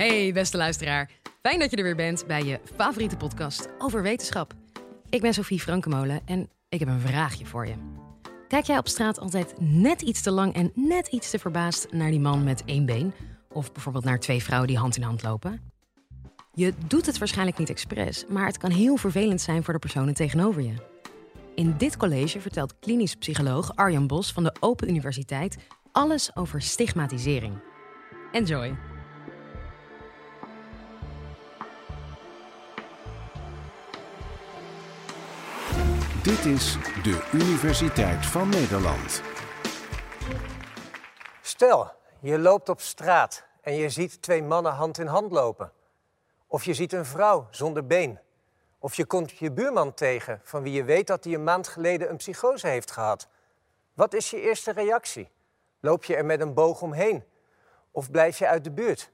Hey, beste luisteraar. Fijn dat je er weer bent bij je favoriete podcast over wetenschap. Ik ben Sophie Frankemolen en ik heb een vraagje voor je. Kijk jij op straat altijd net iets te lang en net iets te verbaasd naar die man met één been? Of bijvoorbeeld naar twee vrouwen die hand in hand lopen? Je doet het waarschijnlijk niet expres, maar het kan heel vervelend zijn voor de personen tegenover je. In dit college vertelt klinisch psycholoog Arjan Bos van de Open Universiteit alles over stigmatisering. Enjoy! Dit is de Universiteit van Nederland. Stel, je loopt op straat en je ziet twee mannen hand in hand lopen. Of je ziet een vrouw zonder been. Of je komt je buurman tegen van wie je weet dat hij een maand geleden een psychose heeft gehad. Wat is je eerste reactie? Loop je er met een boog omheen? Of blijf je uit de buurt?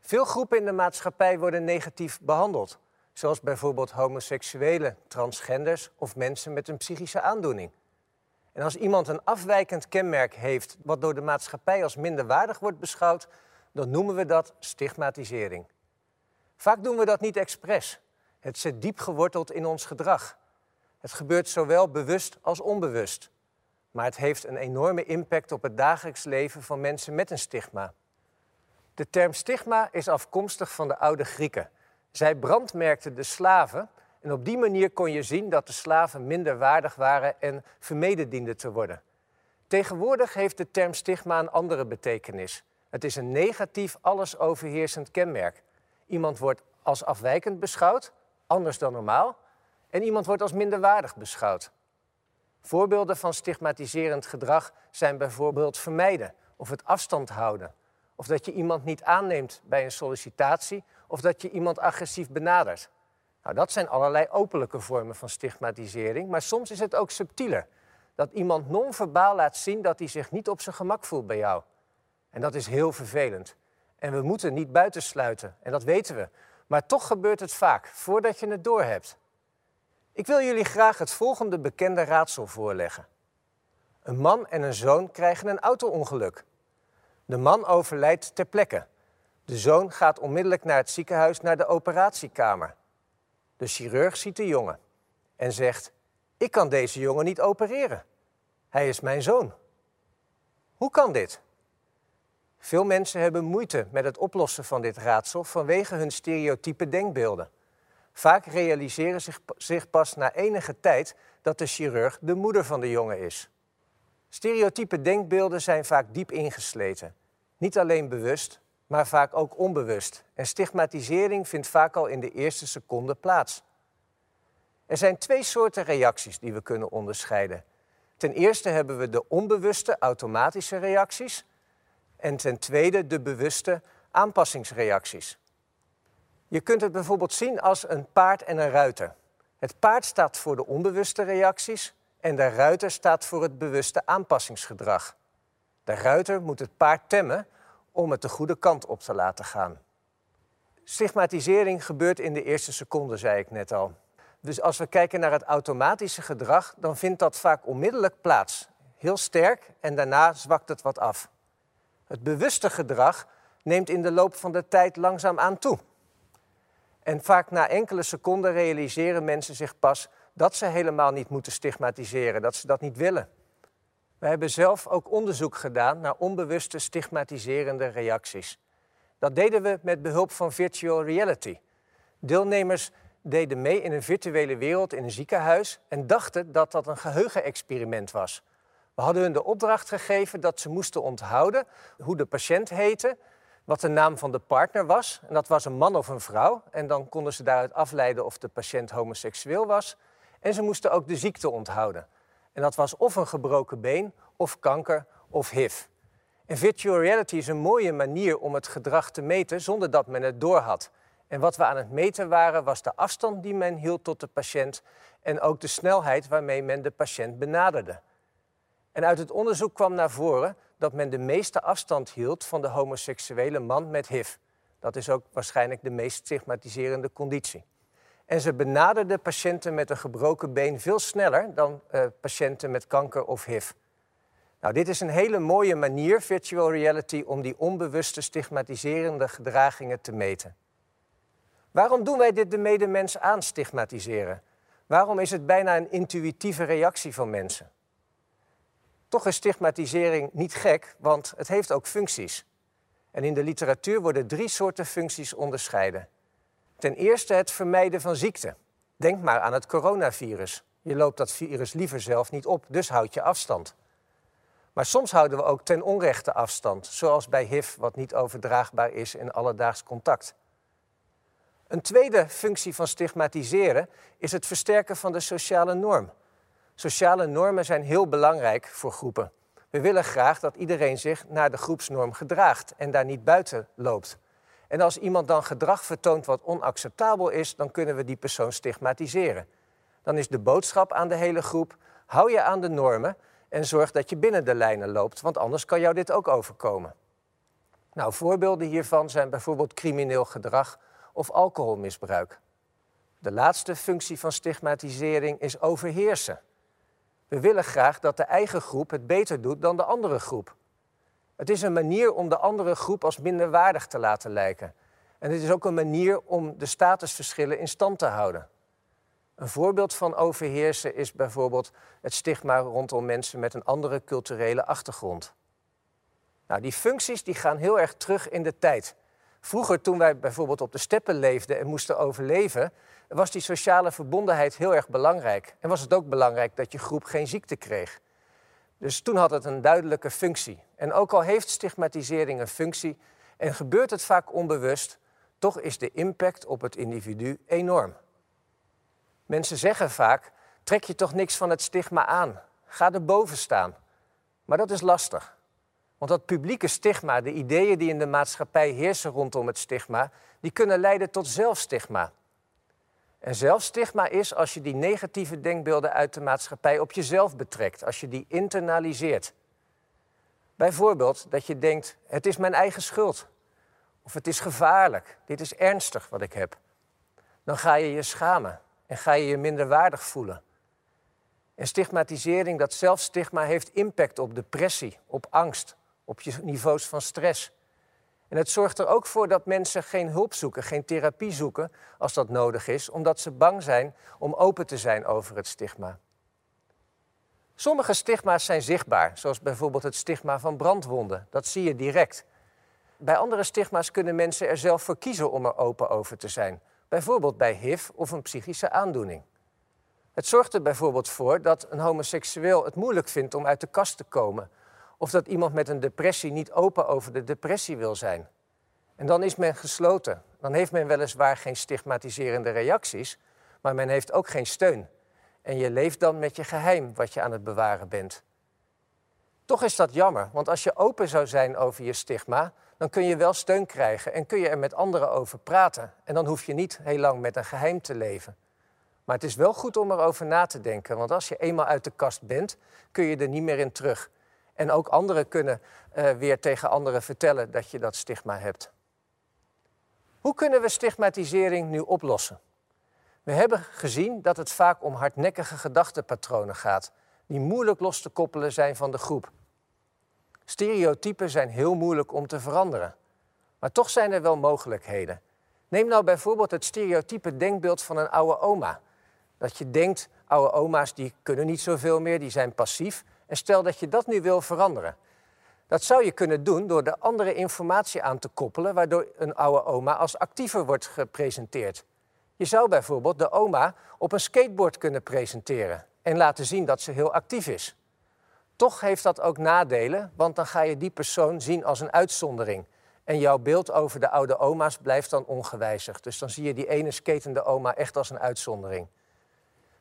Veel groepen in de maatschappij worden negatief behandeld, zoals bijvoorbeeld homoseksuelen, transgenders of mensen met een psychische aandoening. En als iemand een afwijkend kenmerk heeft wat door de maatschappij als minderwaardig wordt beschouwd, dan noemen we dat stigmatisering. Vaak doen we dat niet expres. Het zit diep geworteld in ons gedrag. Het gebeurt zowel bewust als onbewust. Maar het heeft een enorme impact op het dagelijks leven van mensen met een stigma. De term stigma is afkomstig van de oude Grieken. Zij brandmerkten de slaven en op die manier kon je zien dat de slaven minder waardig waren en vermeden dienden te worden. Tegenwoordig heeft de term stigma een andere betekenis. Het is een negatief, alles overheersend kenmerk. Iemand wordt als afwijkend beschouwd, anders dan normaal, en iemand wordt als minderwaardig beschouwd. Voorbeelden van stigmatiserend gedrag zijn bijvoorbeeld vermijden of het afstand houden, of dat je iemand niet aanneemt bij een sollicitatie, of dat je iemand agressief benadert. Nou, dat zijn allerlei openlijke vormen van stigmatisering, maar soms is het ook subtieler. Dat iemand non-verbaal laat zien dat hij zich niet op zijn gemak voelt bij jou. En dat is heel vervelend. En we moeten niet buitensluiten, en dat weten we. Maar toch gebeurt het vaak, voordat je het doorhebt. Ik wil jullie graag het volgende bekende raadsel voorleggen. Een man en een zoon krijgen een auto-ongeluk. De man overlijdt ter plekke. De zoon gaat onmiddellijk naar het ziekenhuis naar de operatiekamer. De chirurg ziet de jongen en zegt: Ik kan deze jongen niet opereren. Hij is mijn zoon. Hoe kan dit? Veel mensen hebben moeite met het oplossen van dit raadsel vanwege hun stereotype denkbeelden. Vaak realiseren zich, zich pas na enige tijd dat de chirurg de moeder van de jongen is. Stereotype denkbeelden zijn vaak diep ingesleten. Niet alleen bewust, maar vaak ook onbewust. En stigmatisering vindt vaak al in de eerste seconde plaats. Er zijn twee soorten reacties die we kunnen onderscheiden. Ten eerste hebben we de onbewuste automatische reacties en ten tweede de bewuste aanpassingsreacties. Je kunt het bijvoorbeeld zien als een paard en een ruiter. Het paard staat voor de onbewuste reacties en de ruiter staat voor het bewuste aanpassingsgedrag. De ruiter moet het paard temmen om het de goede kant op te laten gaan. Stigmatisering gebeurt in de eerste seconde, zei ik net al. Dus als we kijken naar het automatische gedrag, dan vindt dat vaak onmiddellijk plaats. Heel sterk en daarna zwakt het wat af. Het bewuste gedrag neemt in de loop van de tijd langzaam aan toe. En vaak na enkele seconden realiseren mensen zich pas dat ze helemaal niet moeten stigmatiseren, dat ze dat niet willen. We hebben zelf ook onderzoek gedaan naar onbewuste stigmatiserende reacties. Dat deden we met behulp van virtual reality. Deelnemers deden mee in een virtuele wereld in een ziekenhuis en dachten dat dat een geheugenexperiment was. We hadden hun de opdracht gegeven dat ze moesten onthouden hoe de patiënt heette, wat de naam van de partner was. En dat was een man of een vrouw. En dan konden ze daaruit afleiden of de patiënt homoseksueel was. En ze moesten ook de ziekte onthouden. En dat was of een gebroken been, of kanker, of HIV. En virtual reality is een mooie manier om het gedrag te meten zonder dat men het doorhad. En wat we aan het meten waren, was de afstand die men hield tot de patiënt en ook de snelheid waarmee men de patiënt benaderde. En uit het onderzoek kwam naar voren dat men de meeste afstand hield van de homoseksuele man met HIV. Dat is ook waarschijnlijk de meest stigmatiserende conditie. En ze benaderden patiënten met een gebroken been veel sneller dan uh, patiënten met kanker of HIV. Nou, dit is een hele mooie manier, virtual reality, om die onbewuste stigmatiserende gedragingen te meten. Waarom doen wij dit de medemens aan stigmatiseren? Waarom is het bijna een intuïtieve reactie van mensen? Toch is stigmatisering niet gek, want het heeft ook functies. En in de literatuur worden drie soorten functies onderscheiden. Ten eerste het vermijden van ziekte. Denk maar aan het coronavirus. Je loopt dat virus liever zelf niet op, dus houd je afstand. Maar soms houden we ook ten onrechte afstand, zoals bij HIV, wat niet overdraagbaar is in alledaags contact. Een tweede functie van stigmatiseren is het versterken van de sociale norm. Sociale normen zijn heel belangrijk voor groepen. We willen graag dat iedereen zich naar de groepsnorm gedraagt en daar niet buiten loopt. En als iemand dan gedrag vertoont wat onacceptabel is, dan kunnen we die persoon stigmatiseren. Dan is de boodschap aan de hele groep: hou je aan de normen en zorg dat je binnen de lijnen loopt, want anders kan jou dit ook overkomen. Nou, voorbeelden hiervan zijn bijvoorbeeld crimineel gedrag of alcoholmisbruik. De laatste functie van stigmatisering is overheersen. We willen graag dat de eigen groep het beter doet dan de andere groep. Het is een manier om de andere groep als minderwaardig te laten lijken. En het is ook een manier om de statusverschillen in stand te houden. Een voorbeeld van overheersen is bijvoorbeeld het stigma rondom mensen met een andere culturele achtergrond. Nou, die functies die gaan heel erg terug in de tijd. Vroeger, toen wij bijvoorbeeld op de steppen leefden en moesten overleven, was die sociale verbondenheid heel erg belangrijk. En was het ook belangrijk dat je groep geen ziekte kreeg. Dus toen had het een duidelijke functie. En ook al heeft stigmatisering een functie en gebeurt het vaak onbewust, toch is de impact op het individu enorm. Mensen zeggen vaak: trek je toch niks van het stigma aan, ga erboven staan. Maar dat is lastig. Want dat publieke stigma, de ideeën die in de maatschappij heersen rondom het stigma, die kunnen leiden tot zelfstigma. En zelfstigma is als je die negatieve denkbeelden uit de maatschappij op jezelf betrekt, als je die internaliseert. Bijvoorbeeld dat je denkt, het is mijn eigen schuld. Of het is gevaarlijk, dit is ernstig wat ik heb. Dan ga je je schamen en ga je je minder waardig voelen. En stigmatisering, dat zelfstigma heeft impact op depressie, op angst, op je niveaus van stress. En het zorgt er ook voor dat mensen geen hulp zoeken, geen therapie zoeken als dat nodig is, omdat ze bang zijn om open te zijn over het stigma. Sommige stigma's zijn zichtbaar, zoals bijvoorbeeld het stigma van brandwonden. Dat zie je direct. Bij andere stigma's kunnen mensen er zelf voor kiezen om er open over te zijn. Bijvoorbeeld bij HIV of een psychische aandoening. Het zorgt er bijvoorbeeld voor dat een homoseksueel het moeilijk vindt om uit de kast te komen of dat iemand met een depressie niet open over de depressie wil zijn. En dan is men gesloten. Dan heeft men weliswaar geen stigmatiserende reacties, maar men heeft ook geen steun. En je leeft dan met je geheim wat je aan het bewaren bent. Toch is dat jammer, want als je open zou zijn over je stigma, dan kun je wel steun krijgen en kun je er met anderen over praten. En dan hoef je niet heel lang met een geheim te leven. Maar het is wel goed om erover na te denken, want als je eenmaal uit de kast bent, kun je er niet meer in terug. En ook anderen kunnen uh, weer tegen anderen vertellen dat je dat stigma hebt. Hoe kunnen we stigmatisering nu oplossen? We hebben gezien dat het vaak om hardnekkige gedachtenpatronen gaat, die moeilijk los te koppelen zijn van de groep. Stereotypen zijn heel moeilijk om te veranderen, maar toch zijn er wel mogelijkheden. Neem nou bijvoorbeeld het stereotype denkbeeld van een oude oma. Dat je denkt, oude oma's die kunnen niet zoveel meer, die zijn passief. En stel dat je dat nu wil veranderen. Dat zou je kunnen doen door de andere informatie aan te koppelen, waardoor een oude oma als actiever wordt gepresenteerd. Je zou bijvoorbeeld de oma op een skateboard kunnen presenteren en laten zien dat ze heel actief is. Toch heeft dat ook nadelen, want dan ga je die persoon zien als een uitzondering. En jouw beeld over de oude oma's blijft dan ongewijzigd. Dus dan zie je die ene skatende oma echt als een uitzondering.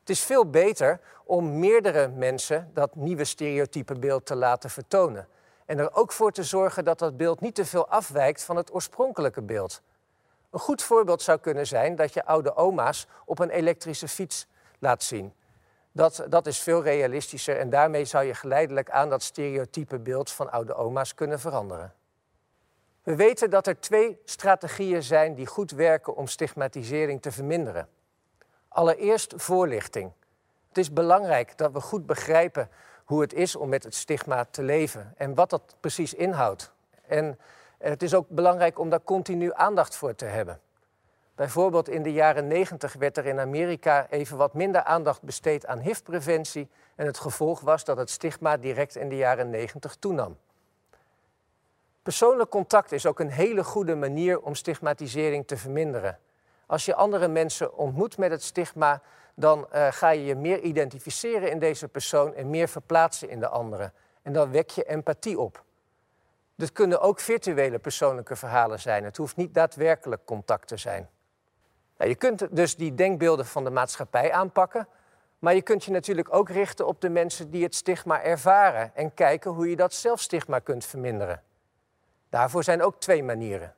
Het is veel beter om meerdere mensen dat nieuwe stereotype beeld te laten vertonen. En er ook voor te zorgen dat dat beeld niet te veel afwijkt van het oorspronkelijke beeld. Een goed voorbeeld zou kunnen zijn dat je oude oma's op een elektrische fiets laat zien. Dat, dat is veel realistischer en daarmee zou je geleidelijk aan dat stereotype beeld van oude oma's kunnen veranderen. We weten dat er twee strategieën zijn die goed werken om stigmatisering te verminderen. Allereerst voorlichting. Het is belangrijk dat we goed begrijpen hoe het is om met het stigma te leven en wat dat precies inhoudt. En het is ook belangrijk om daar continu aandacht voor te hebben. Bijvoorbeeld in de jaren 90 werd er in Amerika even wat minder aandacht besteed aan HIV-preventie. En het gevolg was dat het stigma direct in de jaren 90 toenam. Persoonlijk contact is ook een hele goede manier om stigmatisering te verminderen. Als je andere mensen ontmoet met het stigma, dan uh, ga je je meer identificeren in deze persoon en meer verplaatsen in de andere. En dan wek je empathie op. Dit kunnen ook virtuele persoonlijke verhalen zijn. Het hoeft niet daadwerkelijk contact te zijn. Nou, je kunt dus die denkbeelden van de maatschappij aanpakken, maar je kunt je natuurlijk ook richten op de mensen die het stigma ervaren en kijken hoe je dat zelfstigma kunt verminderen. Daarvoor zijn ook twee manieren.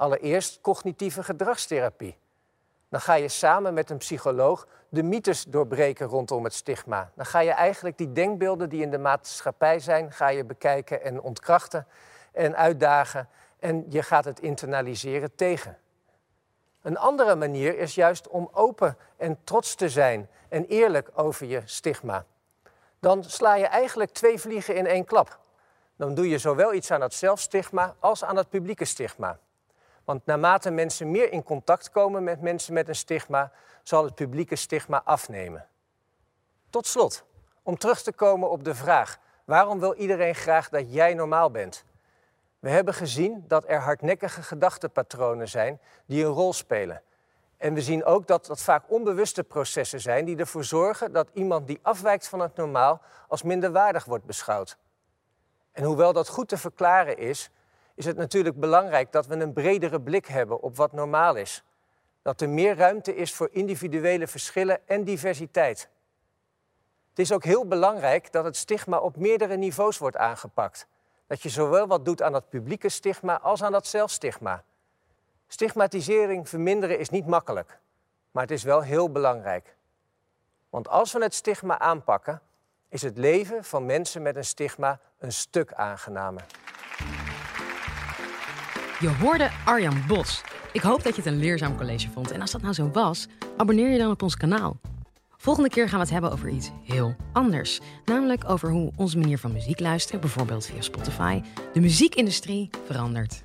Allereerst cognitieve gedragstherapie. Dan ga je samen met een psycholoog de mythes doorbreken rondom het stigma. Dan ga je eigenlijk die denkbeelden die in de maatschappij zijn, ga je bekijken en ontkrachten en uitdagen. En je gaat het internaliseren tegen. Een andere manier is juist om open en trots te zijn en eerlijk over je stigma. Dan sla je eigenlijk twee vliegen in één klap. Dan doe je zowel iets aan het zelfstigma als aan het publieke stigma. Want naarmate mensen meer in contact komen met mensen met een stigma, zal het publieke stigma afnemen. Tot slot, om terug te komen op de vraag: waarom wil iedereen graag dat jij normaal bent? We hebben gezien dat er hardnekkige gedachtepatronen zijn die een rol spelen. En we zien ook dat dat vaak onbewuste processen zijn die ervoor zorgen dat iemand die afwijkt van het normaal als minderwaardig wordt beschouwd. En hoewel dat goed te verklaren is, is het natuurlijk belangrijk dat we een bredere blik hebben op wat normaal is. Dat er meer ruimte is voor individuele verschillen en diversiteit. Het is ook heel belangrijk dat het stigma op meerdere niveaus wordt aangepakt. Dat je zowel wat doet aan dat publieke stigma als aan dat zelfstigma. Stigmatisering verminderen is niet makkelijk, maar het is wel heel belangrijk. Want als we het stigma aanpakken, is het leven van mensen met een stigma een stuk aangenamer. Je hoorde Arjan Bos. Ik hoop dat je het een leerzaam college vond. En als dat nou zo was, abonneer je dan op ons kanaal. Volgende keer gaan we het hebben over iets heel anders. Namelijk over hoe onze manier van muziek luisteren, bijvoorbeeld via Spotify, de muziekindustrie verandert.